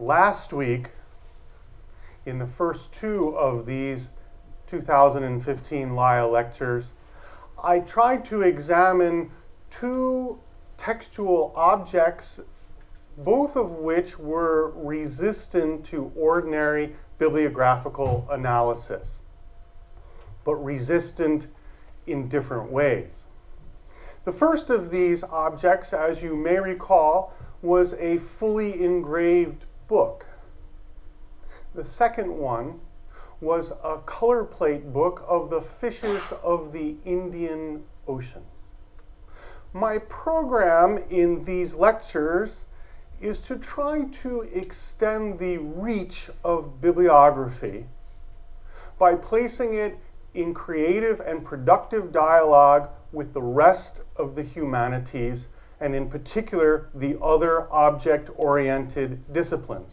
Last week, in the first two of these 2015 Lyell lectures, I tried to examine two textual objects, both of which were resistant to ordinary bibliographical analysis, but resistant in different ways. The first of these objects, as you may recall, was a fully engraved book. The second one was a color plate book of the fishes of the Indian Ocean. My program in these lectures is to try to extend the reach of bibliography by placing it in creative and productive dialogue with the rest of the humanities, and in particular, the other object oriented disciplines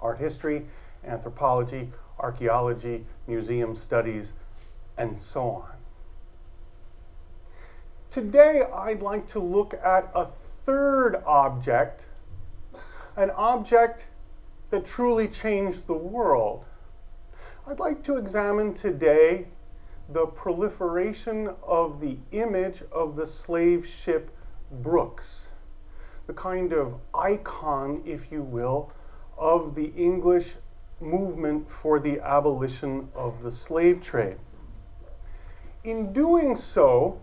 art history, anthropology, archaeology, museum studies, and so on. Today, I'd like to look at a third object, an object that truly changed the world. I'd like to examine today the proliferation of the image of the slave ship Brookes, the kind of icon, if you will, of the English movement for the abolition of the slave trade. In doing so,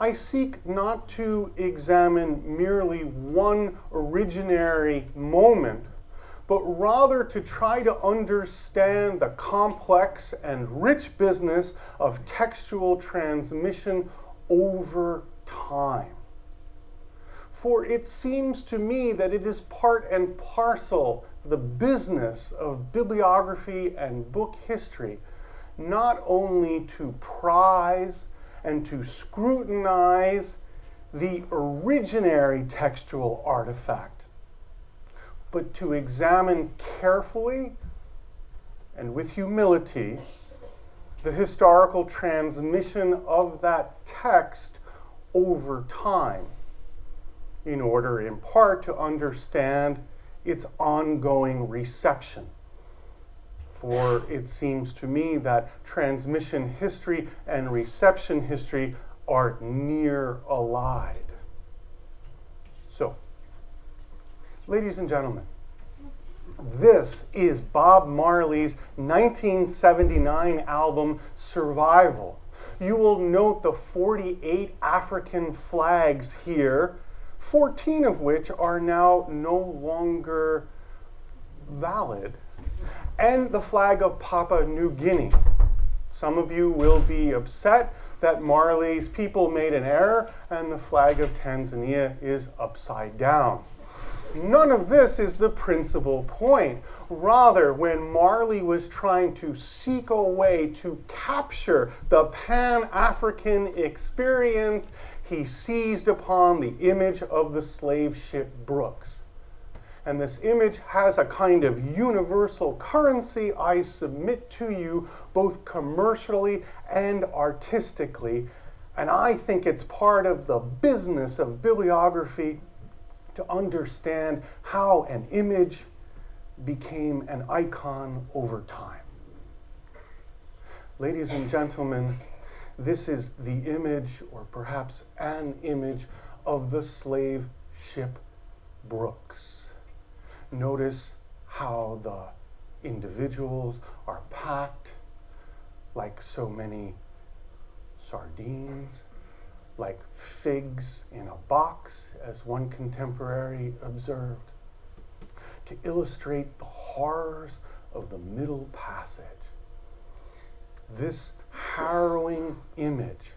I seek not to examine merely one originary moment, but rather to try to understand the complex and rich business of textual transmission over time. For it seems to me that it is part and parcel the business of bibliography and book history not only to prize and to scrutinize the originary textual artifact, but to examine carefully and with humility the historical transmission of that text over time in order, in part, to understand its ongoing reception for it seems to me that transmission history and reception history are near allied. So, ladies and gentlemen, this is Bob Marley's 1979 album Survival. You will note the 48 African flags here, 14 of which are now no longer valid and the flag of Papua New Guinea. Some of you will be upset that Marley's people made an error and the flag of Tanzania is upside down. None of this is the principal point. Rather, when Marley was trying to seek a way to capture the Pan African experience, he seized upon the image of the slave ship Brookes and this image has a kind of universal currency I submit to you both commercially and artistically. And I think it's part of the business of bibliography to understand how an image became an icon over time. Ladies and gentlemen, this is the image, or perhaps an image, of the slave ship Brookes. Notice how the individuals are packed like so many sardines, like figs in a box, as one contemporary observed, to illustrate the horrors of the Middle Passage. This harrowing image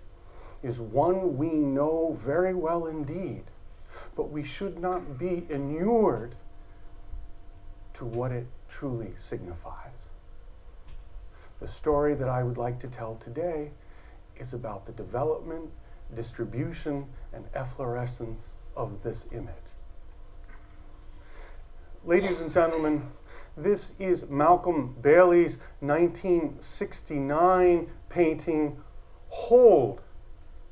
is one we know very well indeed, but we should not be inured to what it truly signifies. The story that I would like to tell today is about the development, distribution, and efflorescence of this image. Ladies and gentlemen, this is Malcolm Bailey's 1969 painting, Hold,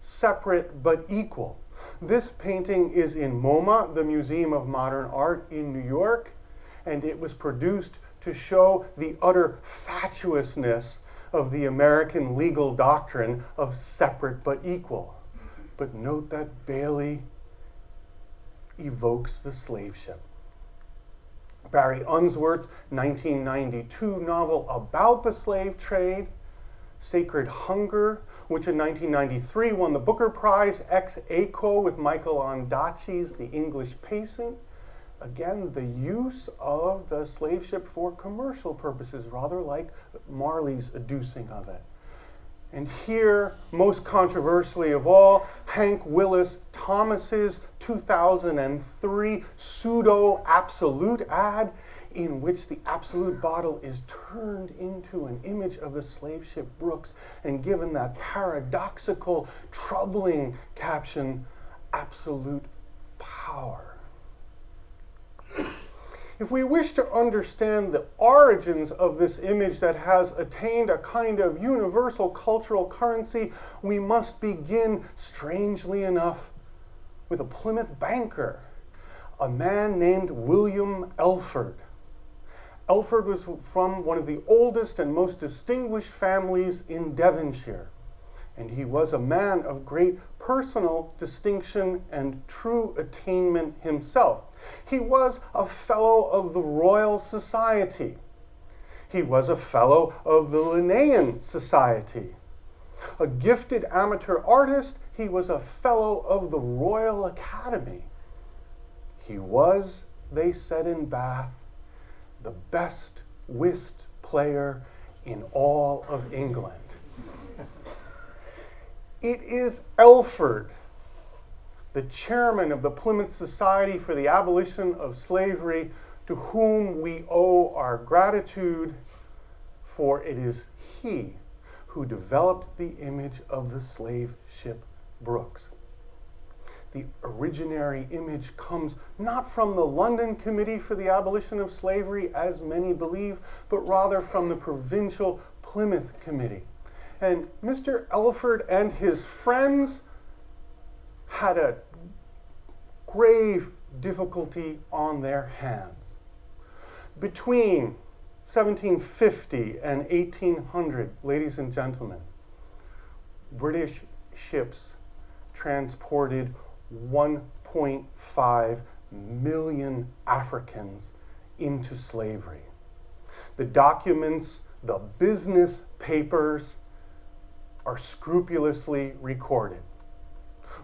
Separate but Equal. This painting is in MoMA, the Museum of Modern Art in New York, and it was produced to show the utter fatuousness of the American legal doctrine of separate but equal. But note that Bailey evokes the slave ship. Barry Unsworth's 1992 novel about the slave trade, Sacred Hunger, which in 1993 won the Booker Prize ex aequo with Michael Ondaatje's The English Patient. Again, the use of the slave ship for commercial purposes, rather like Marley's adducing of it. And here, most controversially of all, Hank Willis Thomas's 2003 pseudo Absolut ad in which the Absolut bottle is turned into an image of the slave ship Brookes and given that paradoxical, troubling caption, Absolut power. If we wish to understand the origins of this image that has attained a kind of universal cultural currency, we must begin, strangely enough, with a Plymouth banker, a man named William Elford. Elford was from one of the oldest and most distinguished families in Devonshire, and he was a man of great personal distinction and true attainment himself. He was a fellow of the Royal Society. He was a fellow of the Linnean Society. A gifted amateur artist, he was a fellow of the Royal Academy. He was, they said in Bath, the best whist player in all of England. It is Elford the chairman of the Plymouth Society for the Abolition of Slavery, to whom we owe our gratitude, for it is he who developed the image of the slave ship Brookes. The originary image comes not from the London Committee for the Abolition of Slavery, as many believe, but rather from the Provincial Plymouth Committee. And Mr. Elford and his friends had a grave difficulty on their hands. Between 1750 and 1800, ladies and gentlemen, British ships transported 1.5 million Africans into slavery. The documents, the business papers are scrupulously recorded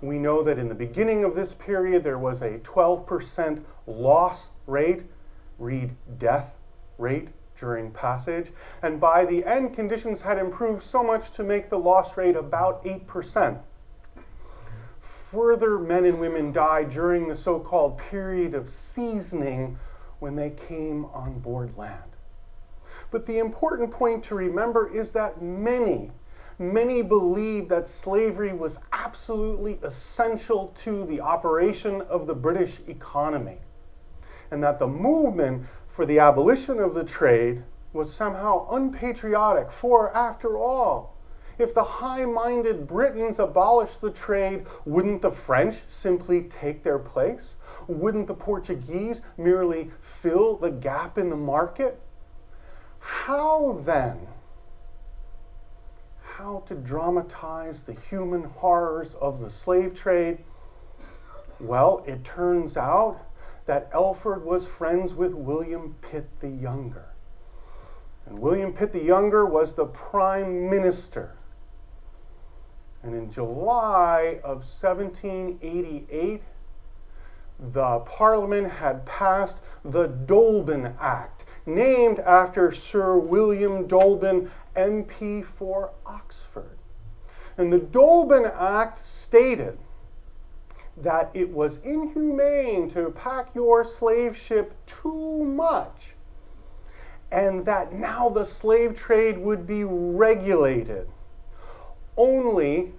we know that in the beginning of this period there was a 12% loss rate, read death rate during passage, and by the end conditions had improved so much to make the loss rate about 8%. Further men and women died during the so called period of seasoning when they came on board land. But the important point to remember is that many many believed that slavery was absolutely essential to the operation of the British economy, and that the movement for the abolition of the trade was somehow unpatriotic, for after all, if the high minded Britons abolished the trade, wouldn't the French simply take their place? Wouldn't the Portuguese merely fill the gap in the market? How then how to dramatize the human horrors of the slave trade? Well, it turns out that Elford was friends with William Pitt the Younger. And William Pitt the Younger was the prime minister. And in July of 1788, the Parliament had passed the Dolben Act, named after Sir William Dolben, MP for Oxford. And the Dolben Act stated that it was inhumane to pack your slave ship too much, and that now the slave trade would be regulated. Only,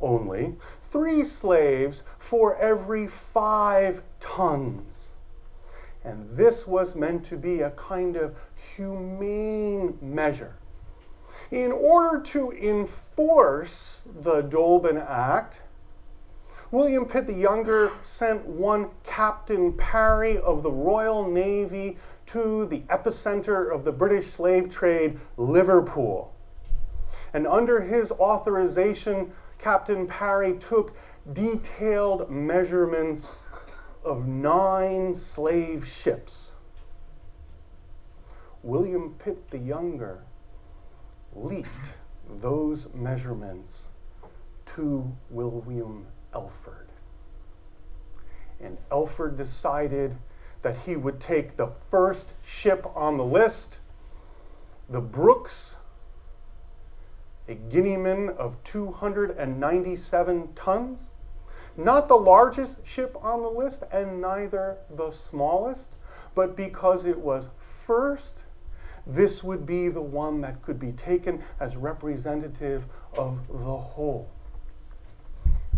only three slaves for every five tons. And this was meant to be a kind of humane measure in order to enforce the Dolben Act, William Pitt the Younger sent one Captain Parry of the Royal Navy to the epicenter of the British slave trade, Liverpool. And under his authorization, Captain Parry took detailed measurements of nine slave ships. William Pitt the Younger leaked those measurements to William Elford. And Elford decided that he would take the first ship on the list, the Brookes, a Guineaman of 297 tons, not the largest ship on the list and neither the smallest, but because it was first, this would be the one that could be taken as representative of the whole.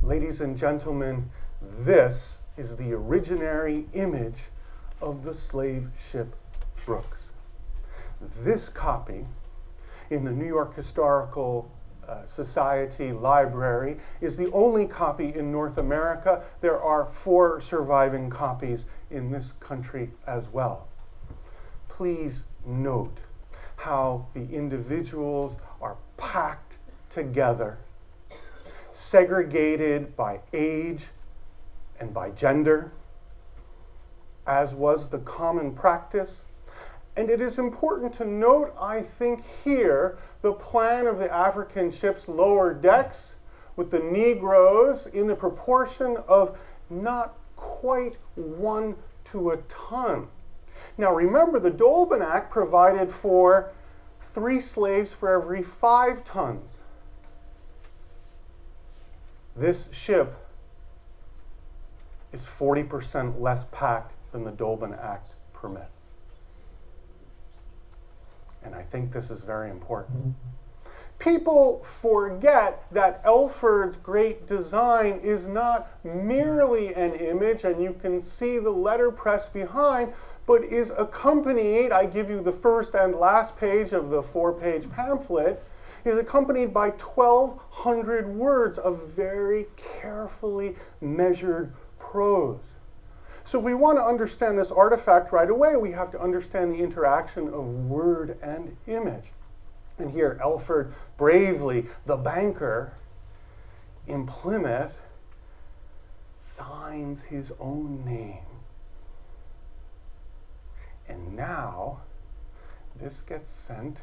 Ladies and gentlemen, this is the originary image of the slave ship Brooks. This copy in the New York Historical uh, Society Library is the only copy in North America. There are four surviving copies in this country as well. Please note how the individuals are packed together, segregated by age and by gender, as was the common practice and it is important to note, I think, here the plan of the African ship's lower decks with the Negroes in the proportion of not quite one to a ton. Now remember, the Dolben Act provided for three slaves for every five tons. This ship is 40% less packed than the Dolben Act permits. And I think this is very important. People forget that Elford's great design is not merely an image, and you can see the letterpress behind, but is accompanied, I give you the first and last page of the four page pamphlet, is accompanied by 1,200 words of very carefully measured prose. So if we want to understand this artifact right away, we have to understand the interaction of word and image. And here, Elford bravely, the banker in Plymouth, signs his own name. And now, this gets sent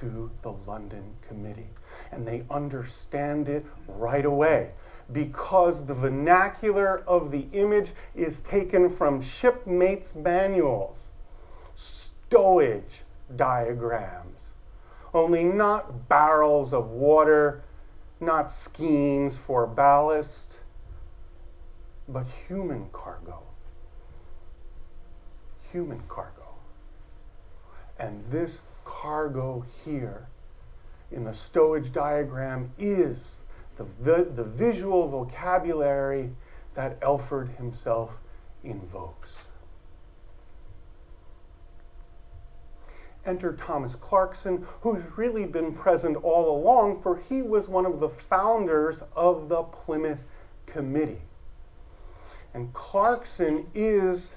to the London Committee. And they understand it right away because the vernacular of the image is taken from shipmates' manuals, stowage diagrams, only not barrels of water, not schemes for ballast, but human cargo. Human cargo. And this cargo here in the stowage diagram is the, the visual vocabulary that Elford himself invokes. Enter Thomas Clarkson, who's really been present all along, for he was one of the founders of the Plymouth Committee. And Clarkson is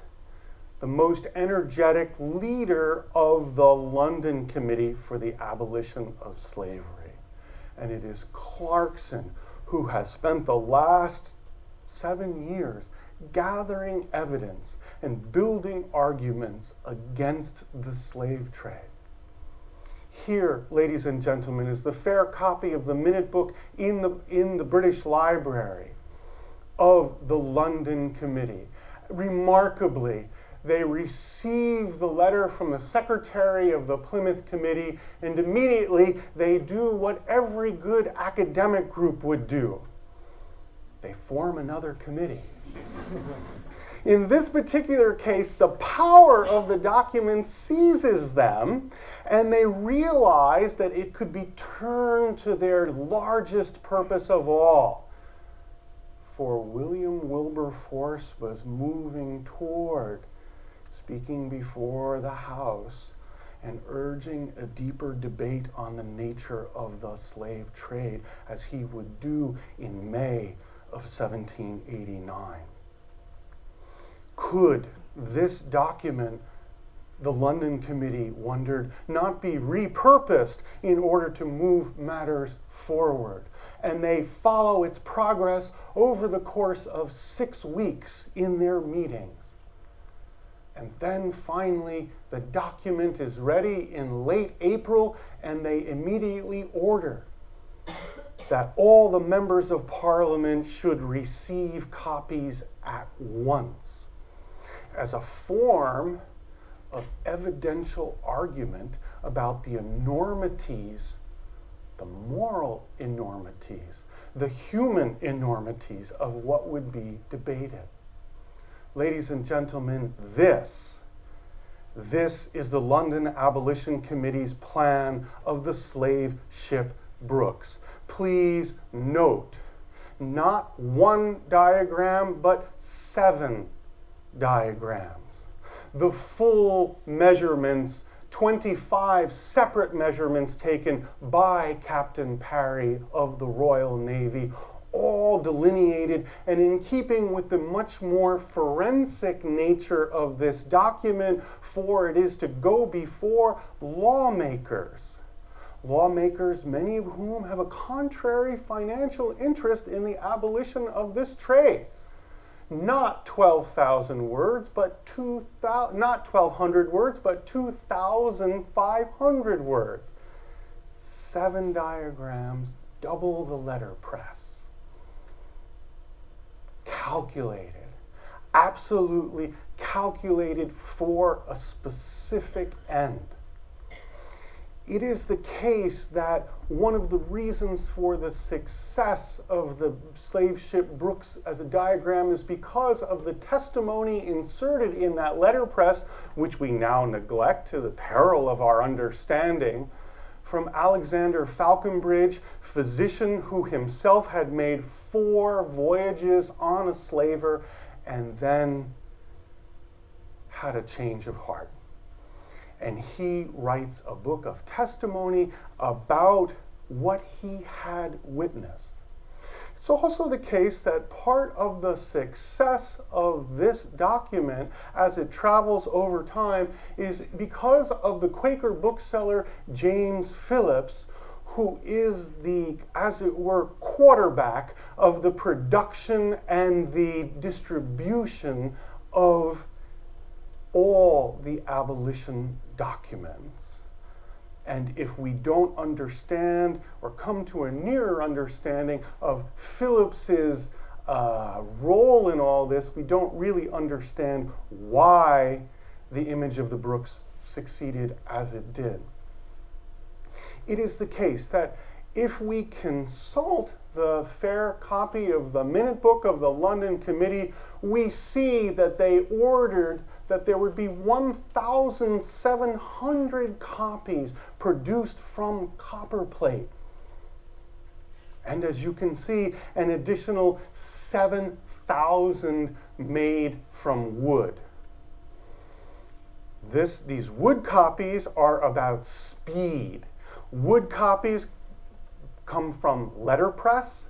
the most energetic leader of the London Committee for the Abolition of Slavery and it is Clarkson who has spent the last seven years gathering evidence and building arguments against the slave trade. Here, ladies and gentlemen, is the fair copy of the minute book in the, in the British Library of the London Committee. Remarkably, they receive the letter from the secretary of the Plymouth Committee, and immediately they do what every good academic group would do they form another committee. In this particular case, the power of the document seizes them, and they realize that it could be turned to their largest purpose of all. For William Wilberforce was moving toward speaking before the House and urging a deeper debate on the nature of the slave trade, as he would do in May of 1789. Could this document the London Committee wondered, not be repurposed in order to move matters forward. And they follow its progress over the course of six weeks in their meetings. And then finally, the document is ready in late April, and they immediately order that all the members of Parliament should receive copies at once as a form of evidential argument about the enormities, the moral enormities, the human enormities of what would be debated. Ladies and gentlemen, this, this is the London Abolition Committee's plan of the slave ship Brookes. Please note, not one diagram, but seven diagrams. The full measurements, 25 separate measurements taken by Captain Parry of the Royal Navy, all delineated and in keeping with the much more forensic nature of this document, for it is to go before lawmakers. Lawmakers, many of whom have a contrary financial interest in the abolition of this trade not 12,000 words, but 2,000, not 1,200 words, but 2,500 words. Seven diagrams, double the letterpress. Calculated, absolutely calculated for a specific end. It is the case that one of the reasons for the success of the slave ship Brookes as a diagram is because of the testimony inserted in that letterpress, which we now neglect to the peril of our understanding, from Alexander Falconbridge, physician who himself had made four voyages on a slaver and then had a change of heart and he writes a book of testimony about what he had witnessed. It's also the case that part of the success of this document as it travels over time is because of the Quaker bookseller James Phillips, who is the, as it were, quarterback of the production and the distribution of all the abolition documents. And if we don't understand or come to a nearer understanding of Phillips's uh, role in all this, we don't really understand why the image of the Brookes succeeded as it did. It is the case that if we consult the fair copy of the minute book of the London Committee, we see that they ordered that there would be 1,700 copies produced from copper plate. And as you can see, an additional 7,000 made from wood. This, these wood copies are about speed. Wood copies come from letterpress.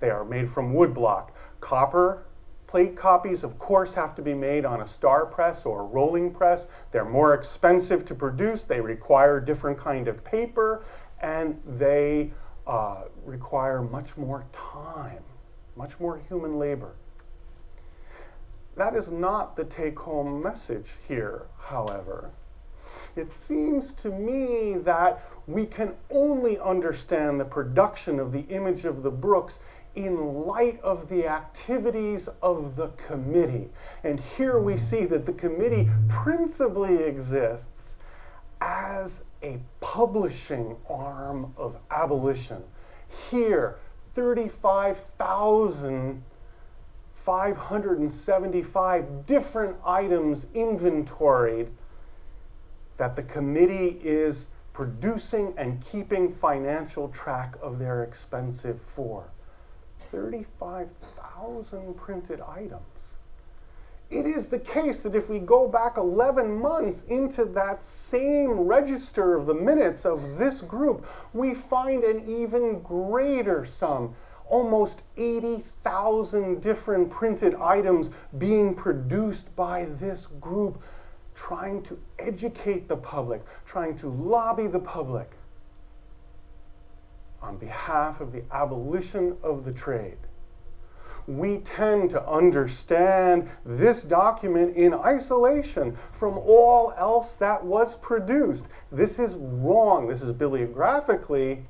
They are made from woodblock. Copper Plate copies, of course, have to be made on a star press or rolling press. They're more expensive to produce. They require different kind of paper, and they uh, require much more time, much more human labor. That is not the take home message here, however. It seems to me that we can only understand the production of the image of the Brookes in light of the activities of the committee. And here we mm. see that the committee principally exists as a publishing arm of abolition. Here, 35,575 different items inventoried that the committee is producing and keeping financial track of their expensive for. 35,000 printed items. It is the case that if we go back 11 months into that same register of the minutes of this group, we find an even greater sum almost 80,000 different printed items being produced by this group, trying to educate the public, trying to lobby the public on behalf of the abolition of the trade. We tend to understand this document in isolation from all else that was produced. This is wrong. This is bibliographically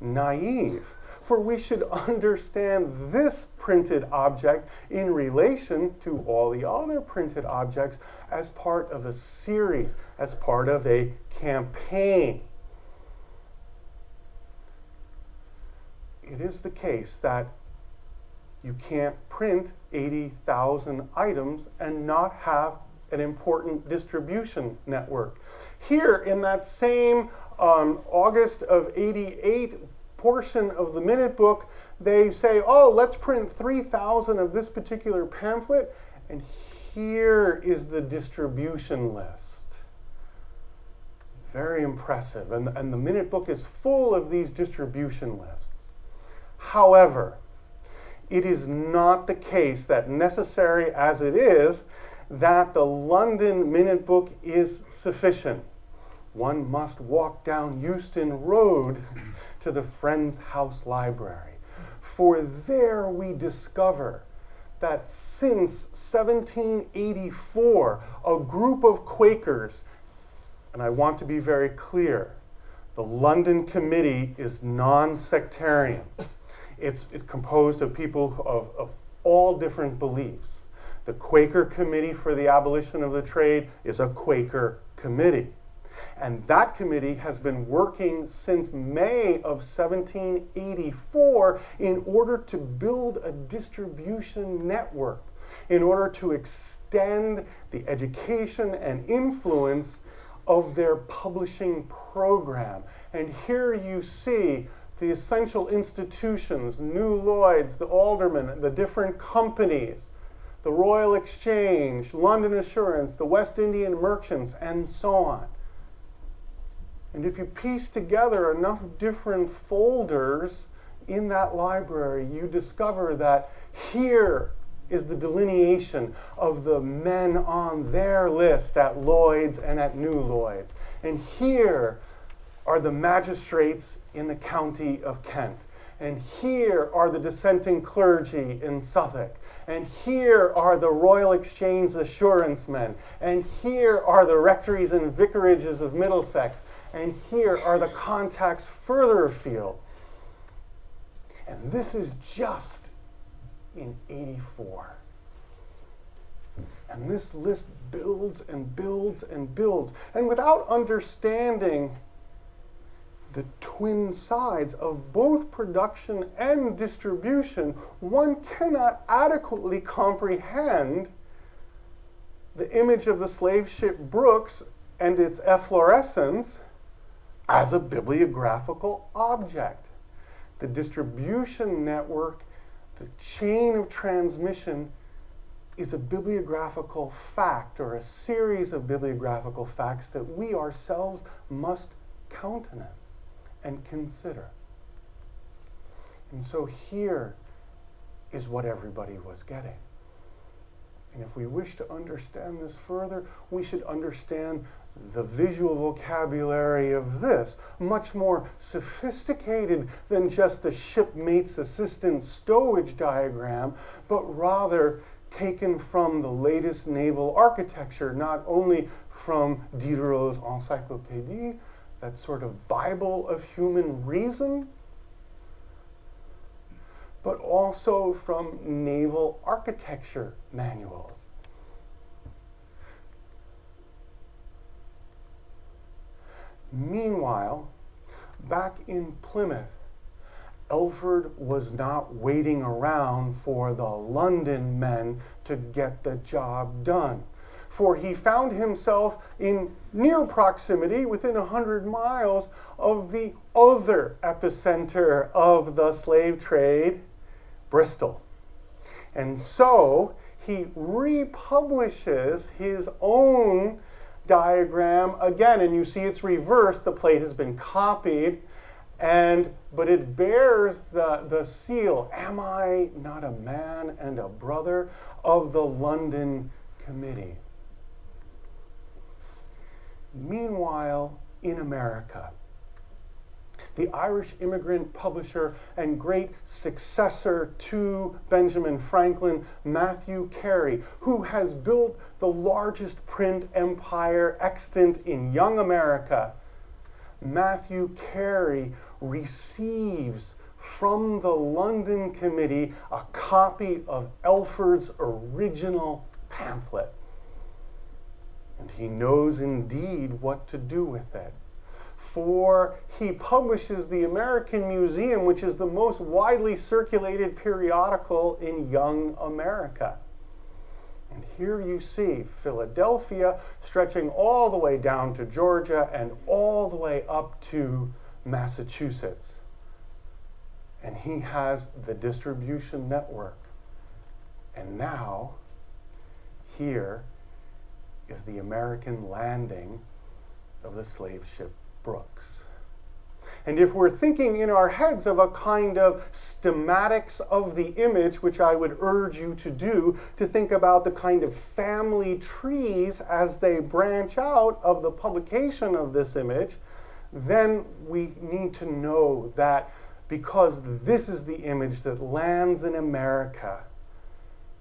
naive. For we should understand this printed object in relation to all the other printed objects as part of a series, as part of a campaign. It is the case that you can't print 80,000 items and not have an important distribution network. Here, in that same um, August of 88 portion of the minute book, they say, oh, let's print 3,000 of this particular pamphlet, and here is the distribution list. Very impressive. And, and the minute book is full of these distribution lists. However, it is not the case that, necessary as it is, that the London Minute Book is sufficient. One must walk down Euston Road to the Friend's House Library, for there we discover that since 1784, a group of Quakers, and I want to be very clear, the London Committee is non sectarian. It's, it's composed of people of, of all different beliefs. The Quaker Committee for the Abolition of the Trade is a Quaker committee. And that committee has been working since May of 1784 in order to build a distribution network, in order to extend the education and influence of their publishing program. And here you see the essential institutions, New Lloyd's, the Alderman, the different companies, the Royal Exchange, London Assurance, the West Indian Merchants, and so on. And if you piece together enough different folders in that library, you discover that here is the delineation of the men on their list at Lloyd's and at New Lloyd's. And here are the magistrates in the county of Kent. And here are the dissenting clergy in Suffolk. And here are the Royal Exchange assurance men. And here are the rectories and vicarages of Middlesex. And here are the contacts further afield. And this is just in 84. And this list builds and builds and builds. And without understanding the twin sides of both production and distribution, one cannot adequately comprehend the image of the slave ship Brookes and its efflorescence as a bibliographical object. The distribution network, the chain of transmission, is a bibliographical fact or a series of bibliographical facts that we ourselves must countenance and consider. And so here is what everybody was getting. And if we wish to understand this further, we should understand the visual vocabulary of this, much more sophisticated than just the shipmate's assistant stowage diagram, but rather taken from the latest naval architecture, not only from Diderot's Encyclopédie, that sort of Bible of human reason, but also from naval architecture manuals. Meanwhile, back in Plymouth, Elford was not waiting around for the London men to get the job done for he found himself in near proximity, within a hundred miles, of the other epicenter of the slave trade, Bristol. And so he republishes his own diagram again, and you see it's reversed. The plate has been copied, and but it bears the, the seal. Am I not a man and a brother of the London Committee? Meanwhile, in America, the Irish immigrant publisher and great successor to Benjamin Franklin, Matthew Carey, who has built the largest print empire extant in young America. Matthew Carey receives from the London Committee a copy of Elford's original pamphlet. And he knows indeed what to do with it for he publishes the American Museum, which is the most widely circulated periodical in young America. And here you see Philadelphia stretching all the way down to Georgia and all the way up to Massachusetts. And he has the distribution network. And now, here is the American landing of the slave ship Brookes. And if we're thinking in our heads of a kind of schematics of the image, which I would urge you to do, to think about the kind of family trees as they branch out of the publication of this image, then we need to know that because this is the image that lands in America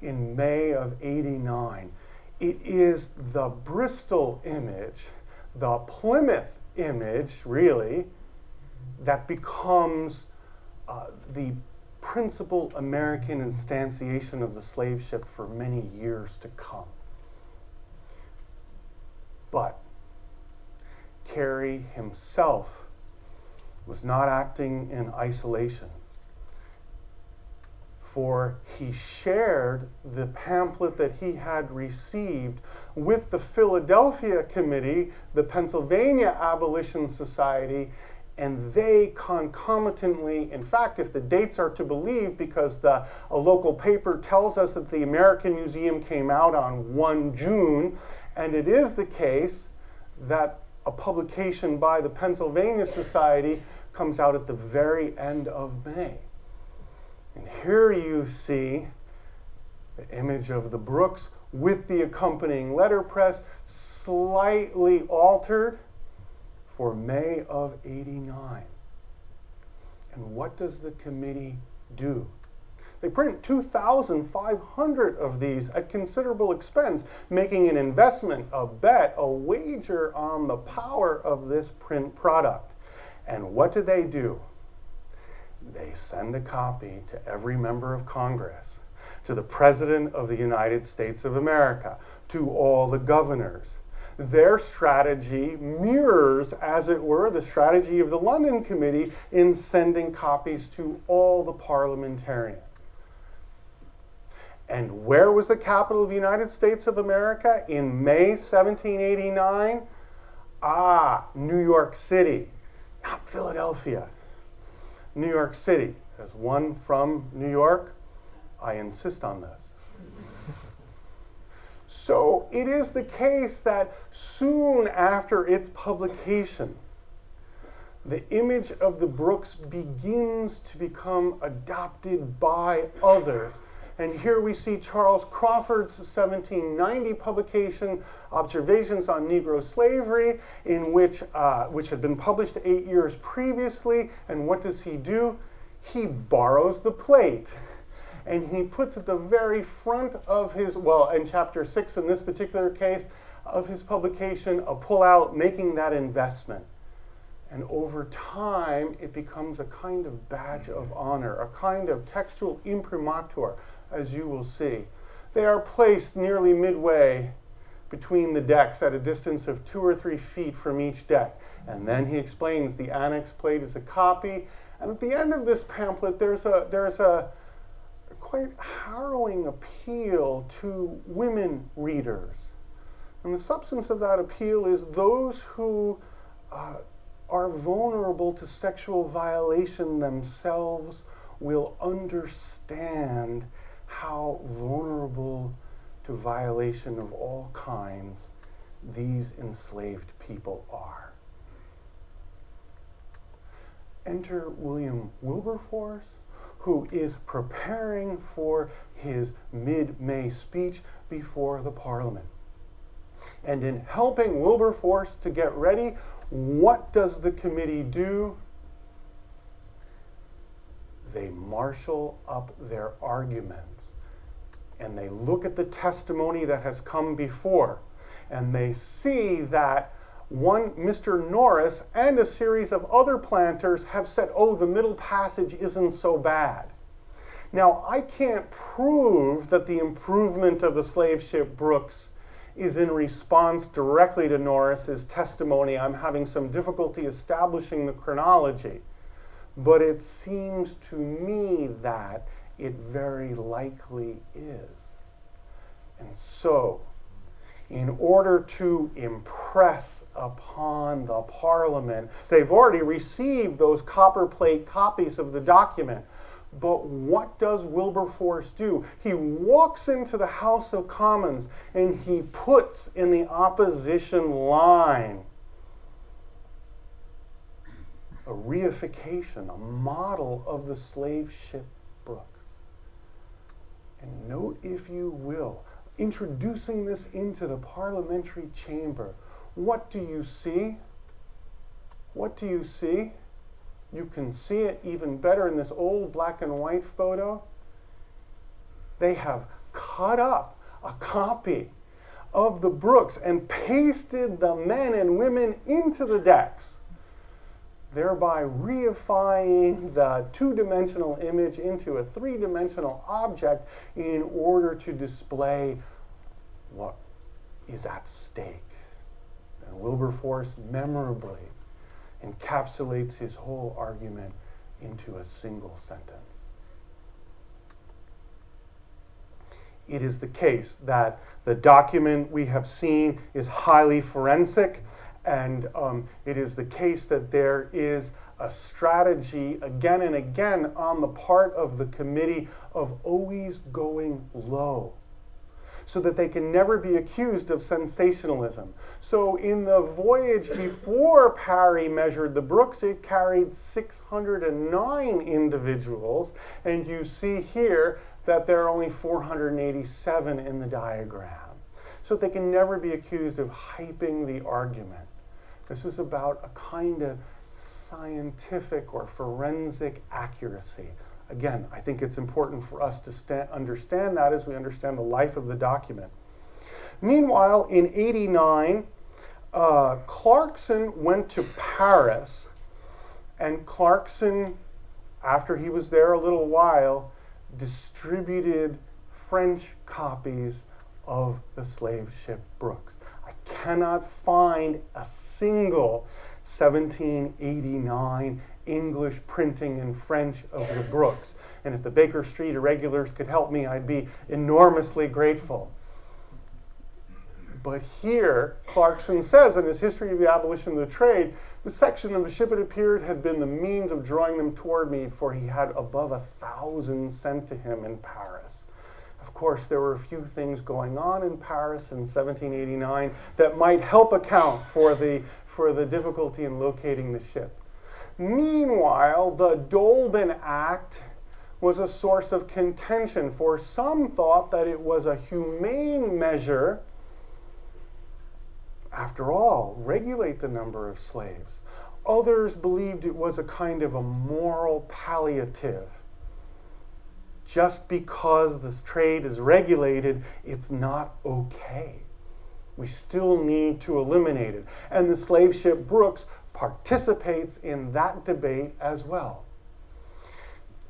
in May of 89, it is the Bristol image, the Plymouth image, really, that becomes uh, the principal American instantiation of the slave ship for many years to come. But Carey himself was not acting in isolation for he shared the pamphlet that he had received with the Philadelphia Committee, the Pennsylvania Abolition Society, and they concomitantly, in fact, if the dates are to believe, because the, a local paper tells us that the American Museum came out on 1 June, and it is the case that a publication by the Pennsylvania Society comes out at the very end of May. And here you see the image of the Brookes with the accompanying letterpress, slightly altered for May of 89. And what does the committee do? They print 2,500 of these at considerable expense, making an investment, a bet, a wager on the power of this print product. And what do they do? they send a copy to every member of Congress, to the President of the United States of America, to all the governors. Their strategy mirrors, as it were, the strategy of the London Committee in sending copies to all the parliamentarians. And where was the capital of the United States of America in May 1789? Ah, New York City, not Philadelphia. New York City. As one from New York, I insist on this. So it is the case that soon after its publication, the image of the Brookes begins to become adopted by others and here we see Charles Crawford's 1790 publication, Observations on Negro Slavery, in which, uh, which had been published eight years previously. And what does he do? He borrows the plate. And he puts at the very front of his, well, in chapter six in this particular case, of his publication, a pullout making that investment. And over time, it becomes a kind of badge of honor, a kind of textual imprimatur, as you will see. They are placed nearly midway between the decks at a distance of two or three feet from each deck. And then he explains the annex plate is a copy. And at the end of this pamphlet, there's a, there's a quite harrowing appeal to women readers. And the substance of that appeal is those who uh, are vulnerable to sexual violation themselves will understand how vulnerable to violation of all kinds these enslaved people are. Enter William Wilberforce, who is preparing for his mid May speech before the Parliament. And in helping Wilberforce to get ready, what does the committee do? They marshal up their arguments and they look at the testimony that has come before and they see that one, Mr. Norris, and a series of other planters have said, oh, the middle passage isn't so bad. Now, I can't prove that the improvement of the slave ship Brookes is in response directly to Norris's testimony. I'm having some difficulty establishing the chronology. But it seems to me that it very likely is. And so, in order to impress upon the Parliament, they've already received those copperplate copies of the document. But what does Wilberforce do? He walks into the House of Commons and he puts in the opposition line a reification, a model of the slave ship Brookes. And note, if you will, introducing this into the parliamentary chamber, what do you see? What do you see? You can see it even better in this old black and white photo. They have cut up a copy of the Brookes and pasted the men and women into the decks, thereby reifying the two dimensional image into a three dimensional object in order to display what is at stake. And Wilberforce memorably encapsulates his whole argument into a single sentence. It is the case that the document we have seen is highly forensic, and um, it is the case that there is a strategy again and again on the part of the committee of always going low so that they can never be accused of sensationalism. So in the voyage before Parry measured the Brookes, it carried 609 individuals, and you see here that there are only 487 in the diagram. So they can never be accused of hyping the argument. This is about a kind of scientific or forensic accuracy. Again, I think it's important for us to sta- understand that as we understand the life of the document. Meanwhile, in 89, uh, Clarkson went to Paris, and Clarkson, after he was there a little while, distributed French copies of the slave ship Brookes. I cannot find a single 1789 English printing in French of the Brookes. And if the Baker Street irregulars could help me, I'd be enormously grateful. But here, Clarkson says in his History of the Abolition of the Trade, the section of the ship it appeared had been the means of drawing them toward me, for he had above a thousand sent to him in Paris. Course, there were a few things going on in Paris in 1789 that might help account for the, for the difficulty in locating the ship. Meanwhile, the Dolben Act was a source of contention, for some thought that it was a humane measure. After all, regulate the number of slaves. Others believed it was a kind of a moral palliative. Just because this trade is regulated, it's not okay. We still need to eliminate it. And the slave ship Brooks participates in that debate as well.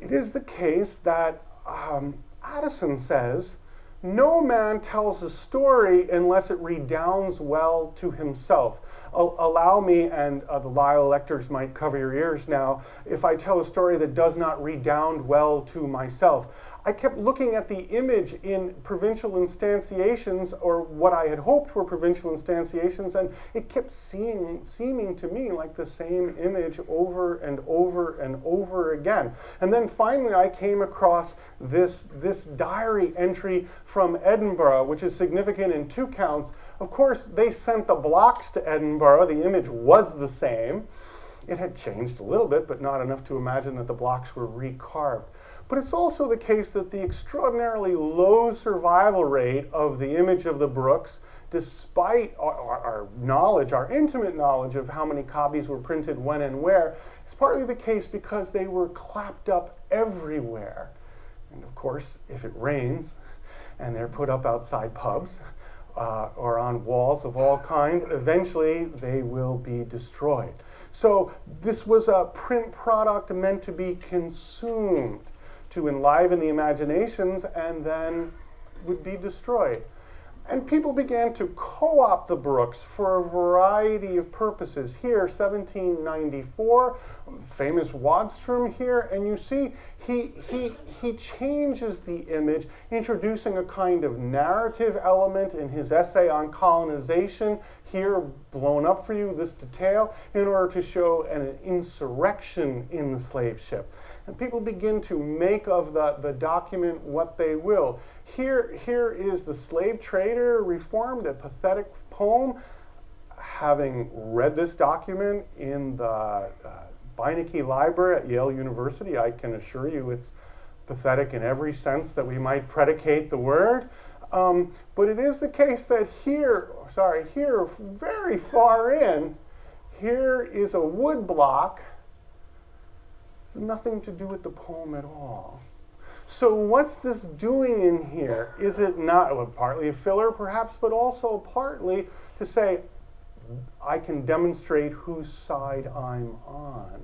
It is the case that um, Addison says no man tells a story unless it redounds well to himself. Allow me, and uh, the Lyell lectors might cover your ears now, if I tell a story that does not redound well to myself. I kept looking at the image in provincial instantiations, or what I had hoped were provincial instantiations, and it kept seeing, seeming to me like the same image over and over and over again. And then finally, I came across this, this diary entry from Edinburgh, which is significant in two counts. Of course, they sent the blocks to Edinburgh, the image was the same. It had changed a little bit, but not enough to imagine that the blocks were recarved. But it's also the case that the extraordinarily low survival rate of the image of the Brookes despite our, our, knowledge, our intimate knowledge of how many copies were printed when and where, is partly the case because they were clapped up everywhere. And of course, if it rains and they're put up outside pubs uh, or on walls of all kinds, eventually they will be destroyed. So this was a print product meant to be consumed, to enliven the imaginations, and then would be destroyed. And people began to co opt the Brookes for a variety of purposes. Here, 1794, famous Wadstrom here, and you see he, he, he changes the image, introducing a kind of narrative element in his essay on colonization, here blown up for you, this detail, in order to show an insurrection in the slave ship. And people begin to make of the, the document what they will. Here, here is the slave trader reformed, a pathetic poem. Having read this document in the uh, Beinecke Library at Yale University, I can assure you it's pathetic in every sense that we might predicate the word. Um, but it is the case that here, sorry, here, very far in, here is a wood block. Nothing to do with the poem at all. So what's this doing in here? Is it not well, partly a filler, perhaps, but also partly to say, I can demonstrate whose side I'm on.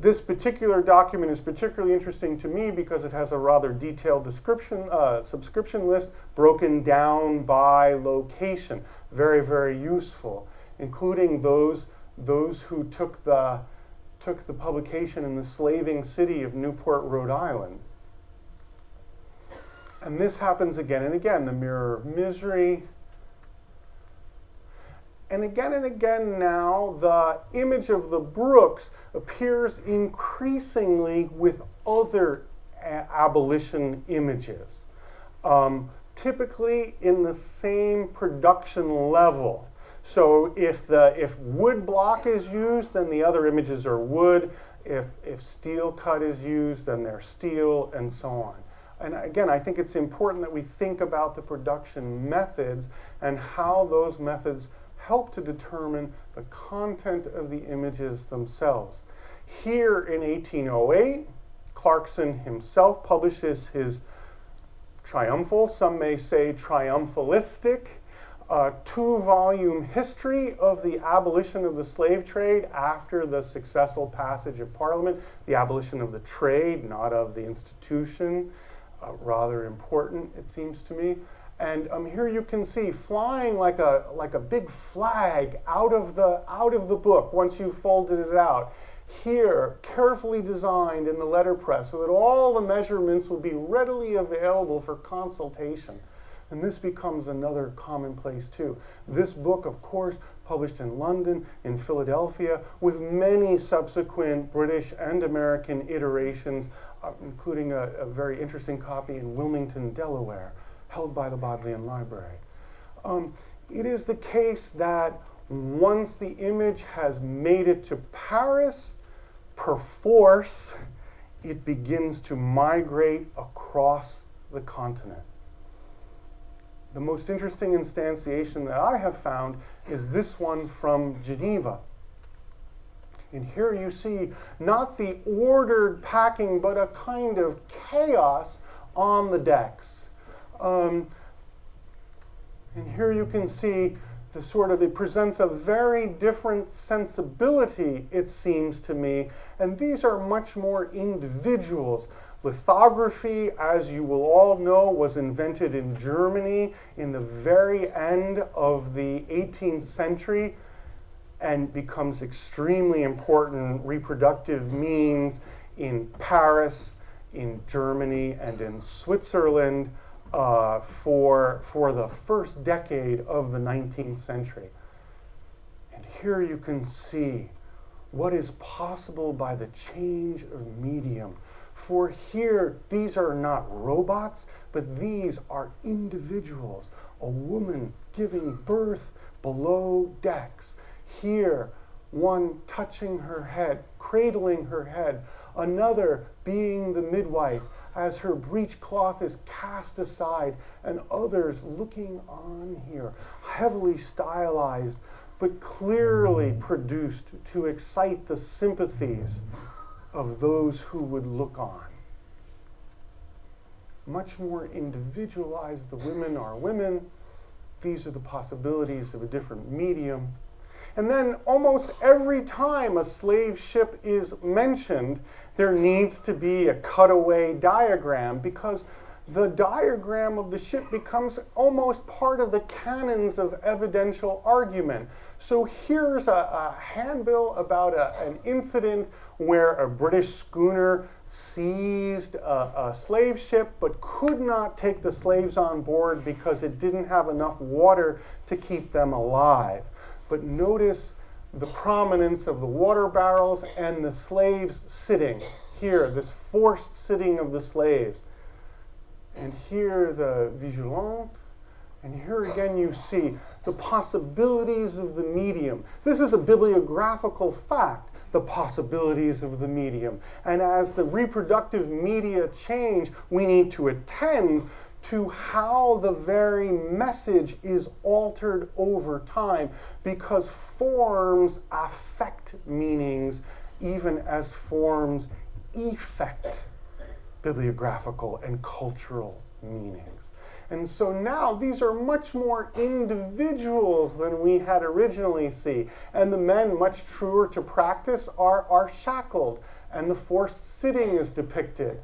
This particular document is particularly interesting to me because it has a rather detailed description, uh, subscription list broken down by location. Very, very useful, including those, those who took the took the publication in the slaving city of Newport, Rhode Island. And this happens again and again the mirror of misery. And again and again now, the image of the Brookes appears increasingly with other abolition images, um, typically in the same production level. So if the if wood block is used, then the other images are wood. If if steel cut is used, then they're steel, and so on. And again, I think it's important that we think about the production methods and how those methods help to determine the content of the images themselves. Here in 1808, Clarkson himself publishes his triumphal, some may say triumphalistic, a two volume history of the abolition of the slave trade after the successful passage of Parliament, the abolition of the trade, not of the institution. Uh, rather important, it seems to me. And um, here you can see flying like a, like a big flag out of, the, out of the book once you've folded it out. Here, carefully designed in the letterpress so that all the measurements will be readily available for consultation. And this becomes another commonplace too. This book, of course, published in London, in Philadelphia, with many subsequent British and American iterations, uh, including a, a, very interesting copy in Wilmington, Delaware, held by the Bodleian Library. Um, it is the case that once the image has made it to Paris, perforce, it begins to migrate across the continent. The most interesting instantiation that I have found is this one from Geneva. And here you see not the ordered packing, but a kind of chaos on the decks. Um, and here you can see the sort of, it presents a very different sensibility, it seems to me. And these are much more individuals. Lithography, as you will all know, was invented in Germany in the very end of the 18th century and becomes extremely important reproductive means in Paris, in Germany, and in Switzerland uh, for, for the first decade of the 19th century. And here you can see what is possible by the change of medium for here, these are not robots, but these are individuals. A woman giving birth below decks. Here, one touching her head, cradling her head, another being the midwife, as her breechcloth is cast aside, and others looking on here, heavily stylized, but clearly mm. produced to excite the sympathies of those who would look on. Much more individualized, the women are women. These are the possibilities of a different medium. And then almost every time a slave ship is mentioned, there needs to be a cutaway diagram because the diagram of the ship becomes almost part of the canons of evidential argument. So here's a, a handbill about a, an incident where a British schooner seized a, a, slave ship but could not take the slaves on board because it didn't have enough water to keep them alive. But notice the prominence of the water barrels and the slaves sitting here, this forced sitting of the slaves. And here the vigilante, and here again you see the possibilities of the medium. This is a bibliographical fact, the possibilities of the medium. And as the reproductive media change, we need to attend to how the very message is altered over time because forms affect meanings even as forms effect bibliographical and cultural meanings. And so now these are much more individuals than we had originally see. And the men, much truer to practice, are, are shackled, and the forced sitting is depicted,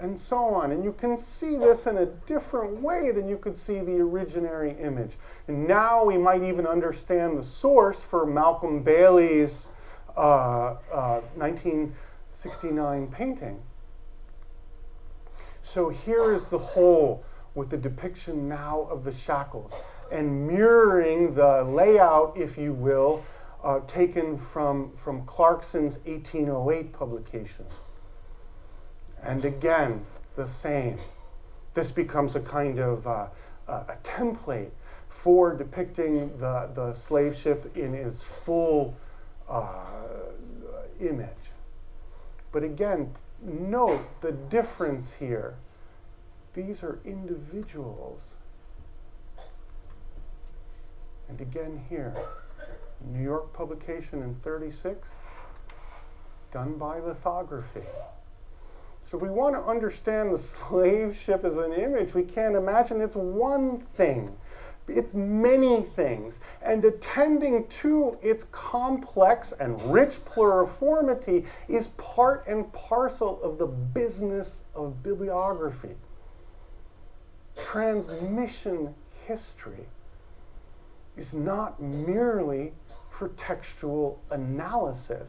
and so on. And you can see this in a different way than you could see the originary image. And now we might even understand the source for Malcolm Bailey's uh, uh, 1969 painting. So here is the whole with the depiction now of the shackles and mirroring the layout, if you will, uh, taken from, from Clarkson's 1808 publication. And again, the same. This becomes a kind of uh, a template for depicting the, the slave ship in its full uh, image. But again, note the difference here. These are individuals. And again here, New York publication in 36, done by lithography. So if we want to understand the slave ship as an image, we can't imagine it's one thing. It's many things. And attending to its complex and rich pluriformity is part and parcel of the business of bibliography. Transmission history is not merely for textual analysis.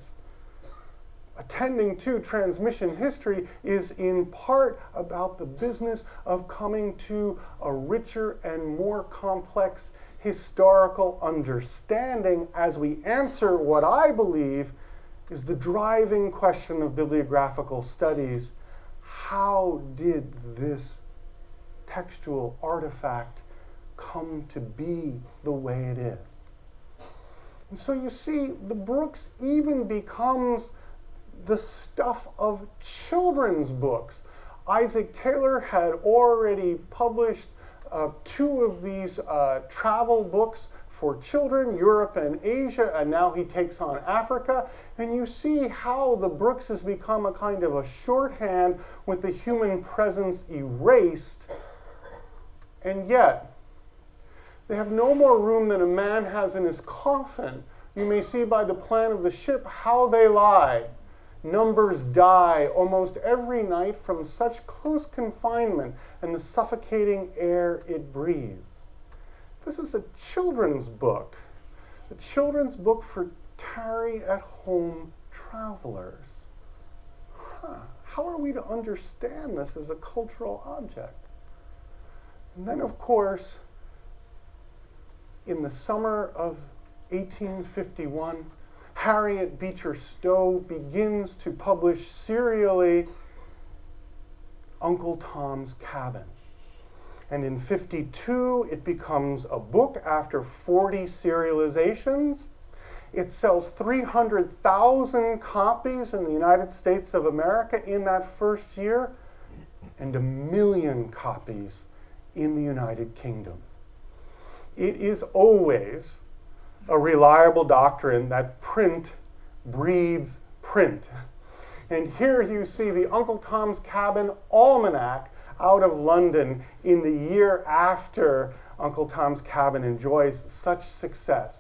Attending to transmission history is in part about the business of coming to a richer and more complex historical understanding as we answer what I believe is the driving question of bibliographical studies. How did this textual artifact come to be the way it is? And so you see, the Brookes even becomes the stuff of children's books. Isaac Taylor had already published uh, two of these uh, travel books for children, Europe and Asia, and now he takes on Africa. And you see how the Brookes has become a kind of a shorthand with the human presence erased. And yet, they have no more room than a man has in his coffin. You may see by the plan of the ship how they lie. Numbers die almost every night from such close confinement and the suffocating air it breathes. This is a children's book, a children's book for tarry at home travelers. Huh. How are we to understand this as a cultural object? And then, of course, in the summer of 1851, Harriet Beecher Stowe begins to publish serially Uncle Tom's Cabin. And in 52, it becomes a book after 40 serializations. It sells 300,000 copies in the United States of America in that first year. and a million copies in the United Kingdom. It is always a reliable doctrine that print breeds print. And here you see the Uncle Tom's Cabin Almanac out of London in the year after Uncle Tom's Cabin enjoys such success.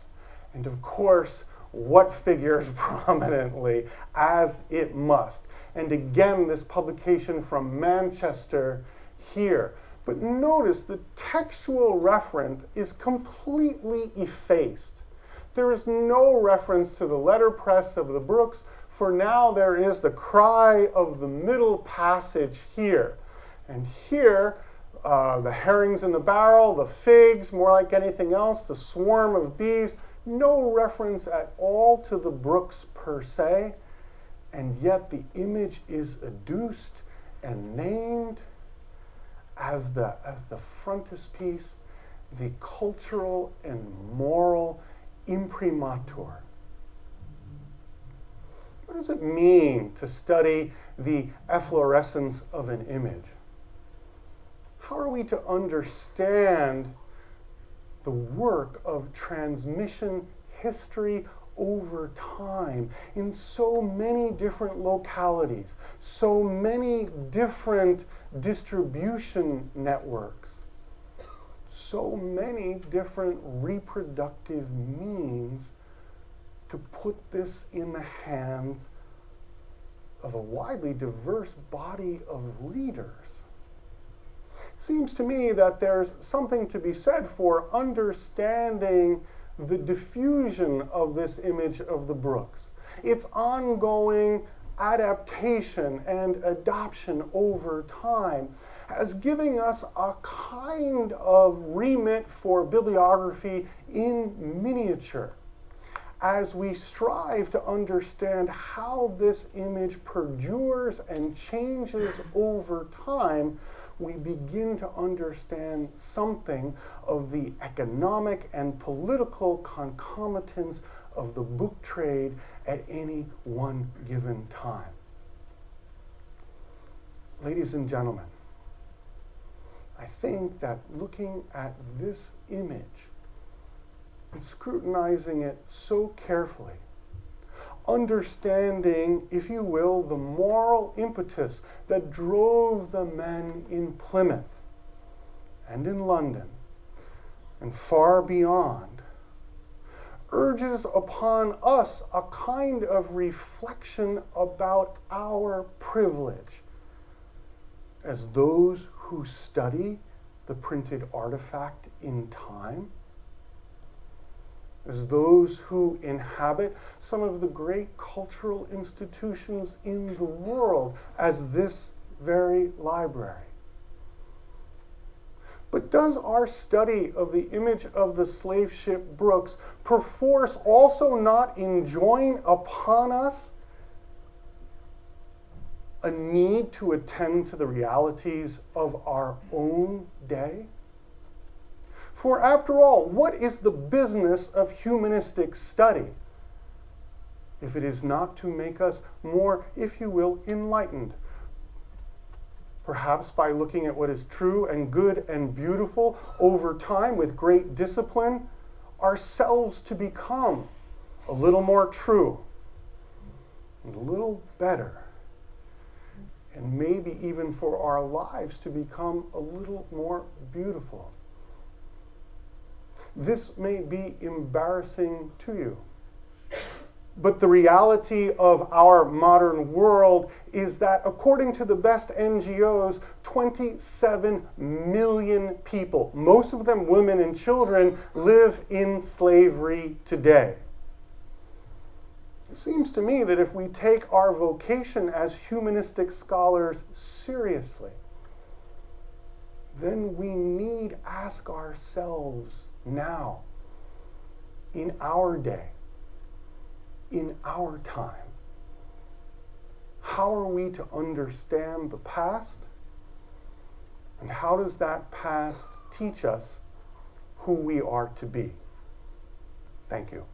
And of course, what figures prominently, as it must. And again, this publication from Manchester here. But notice the textual reference is completely effaced. There is no reference to the letterpress of the Brookes, for now there is the cry of the middle passage here. And here, uh, the herrings in the barrel, the figs, more like anything else, the swarm of bees, no reference at all to the Brookes per se, and yet the image is adduced and named as the, as the frontispiece, the cultural and moral imprimatur. What does it mean to study the efflorescence of an image? How are we to understand the work of transmission history over time in so many different localities, so many different distribution networks, so many different reproductive means to put this in the hands of a widely diverse body of readers seems to me that there's something to be said for understanding the diffusion of this image of the Brookes, its ongoing adaptation and adoption over time, as giving us a kind of remit for bibliography in miniature. As we strive to understand how this image perdures and changes over time, we begin to understand something of the economic and political concomitants of the book trade at any one given time. Ladies and gentlemen, I think that looking at this image and scrutinizing it so carefully, understanding, if you will, the moral impetus that drove the men in Plymouth and in London and far beyond, urges upon us a kind of reflection about our privilege as those who study the printed artifact in time as those who inhabit some of the great cultural institutions in the world, as this very library. But does our study of the image of the slave ship Brookes perforce also not enjoin upon us a need to attend to the realities of our own day? For after all, what is the business of humanistic study? If it is not to make us more, if you will, enlightened. Perhaps by looking at what is true and good and beautiful over time with great discipline, ourselves to become a little more true, a little better, and maybe even for our lives to become a little more beautiful. This may be embarrassing to you. But the reality of our modern world is that, according to the best NGOs, 27 million people, most of them women and children, live in slavery today. It seems to me that if we take our vocation as humanistic scholars seriously, then we need ask ourselves now, in our day, in our time. How are we to understand the past? And how does that past teach us who we are to be? Thank you.